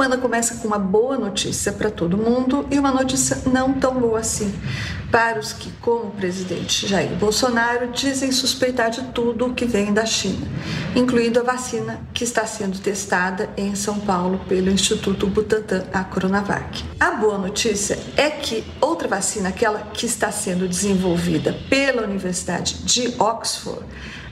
semana começa com uma boa notícia para todo mundo e uma notícia não tão boa assim para os que, como o presidente Jair Bolsonaro, dizem suspeitar de tudo o que vem da China, incluindo a vacina que está sendo testada em São Paulo pelo Instituto Butantan, a Coronavac. A boa notícia é que outra vacina, aquela que está sendo desenvolvida pela Universidade de Oxford,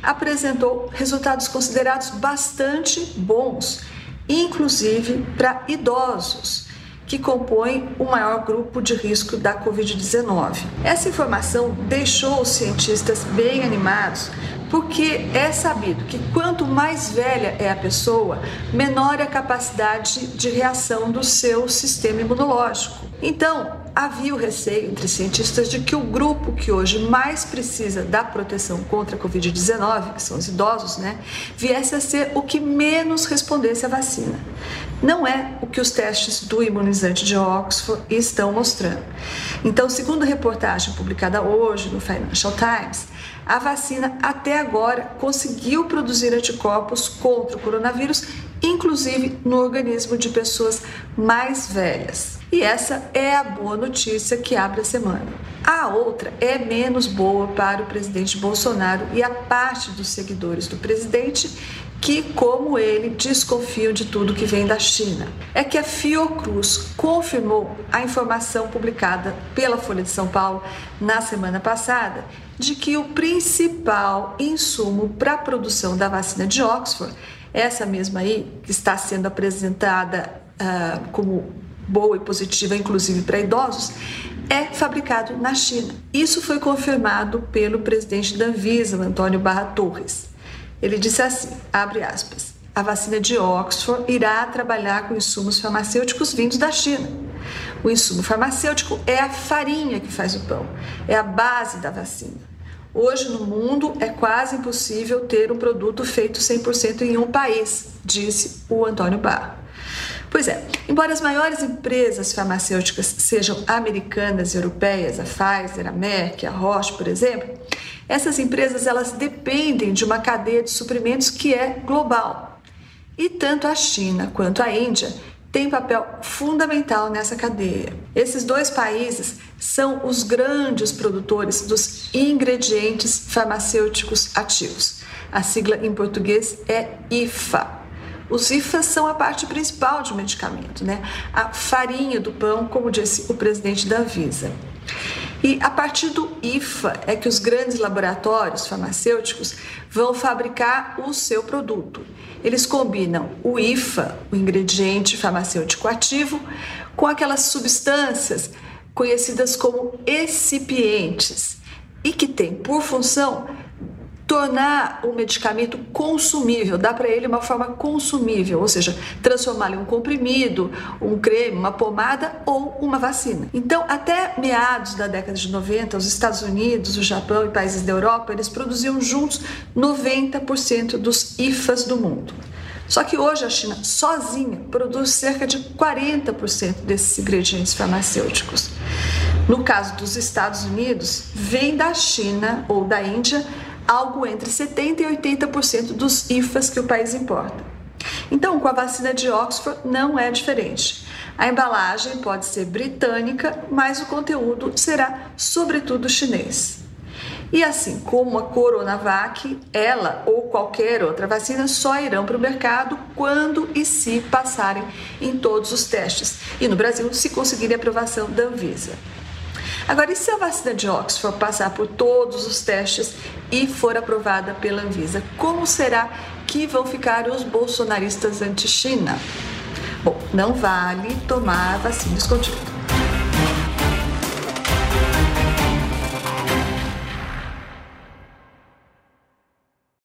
apresentou resultados considerados bastante bons inclusive para idosos, que compõem o maior grupo de risco da Covid-19. Essa informação deixou os cientistas bem animados, porque é sabido que quanto mais velha é a pessoa, menor é a capacidade de reação do seu sistema imunológico. Então, havia o receio entre cientistas de que o grupo que hoje mais precisa da proteção contra a Covid-19, que são os idosos, né, viesse a ser o que menos respondesse à vacina. Não é o que os testes do imunizante de Oxford estão mostrando. Então, segundo a reportagem publicada hoje no Financial Times, a vacina até agora conseguiu produzir anticorpos contra o coronavírus, inclusive no organismo de pessoas mais velhas. E essa é a boa notícia que abre a semana. A outra é menos boa para o presidente Bolsonaro e a parte dos seguidores do presidente que, como ele, desconfiam de tudo que vem da China. É que a Fiocruz confirmou a informação publicada pela Folha de São Paulo na semana passada de que o principal insumo para a produção da vacina de Oxford, essa mesma aí que está sendo apresentada uh, como boa e positiva, inclusive para idosos, é fabricado na China. Isso foi confirmado pelo presidente da Anvisa, Antônio Barra Torres. Ele disse assim, abre aspas, a vacina de Oxford irá trabalhar com insumos farmacêuticos vindos da China. O insumo farmacêutico é a farinha que faz o pão, é a base da vacina. Hoje no mundo é quase impossível ter um produto feito 100% em um país, disse o Antônio Barra. Pois é, embora as maiores empresas farmacêuticas sejam americanas e europeias, a Pfizer, a Merck, a Roche, por exemplo, essas empresas elas dependem de uma cadeia de suprimentos que é global. E tanto a China quanto a Índia têm papel fundamental nessa cadeia. Esses dois países são os grandes produtores dos ingredientes farmacêuticos ativos. A sigla em português é IFA. Os IFAs são a parte principal de um medicamento, né? A farinha do pão, como disse o presidente da Visa. E a partir do IFA é que os grandes laboratórios farmacêuticos vão fabricar o seu produto. Eles combinam o IFA, o ingrediente farmacêutico ativo, com aquelas substâncias conhecidas como excipientes e que têm por função tornar o medicamento consumível, dar para ele uma forma consumível, ou seja, transformá-lo em um comprimido, um creme, uma pomada ou uma vacina. Então, até meados da década de 90, os Estados Unidos, o Japão e países da Europa, eles produziam juntos 90% dos IFAs do mundo. Só que hoje a China sozinha produz cerca de 40% desses ingredientes farmacêuticos. No caso dos Estados Unidos, vem da China ou da Índia algo entre 70% e 80% dos IFAs que o país importa. Então, com a vacina de Oxford não é diferente. A embalagem pode ser britânica, mas o conteúdo será sobretudo chinês. E assim como a Coronavac, ela ou qualquer outra vacina só irão para o mercado quando e se passarem em todos os testes. E no Brasil, se conseguirem aprovação da Anvisa. Agora, e se a vacina de Oxford passar por todos os testes e for aprovada pela Anvisa, como será que vão ficar os bolsonaristas anti-China? Bom, não vale tomar vacina escondida.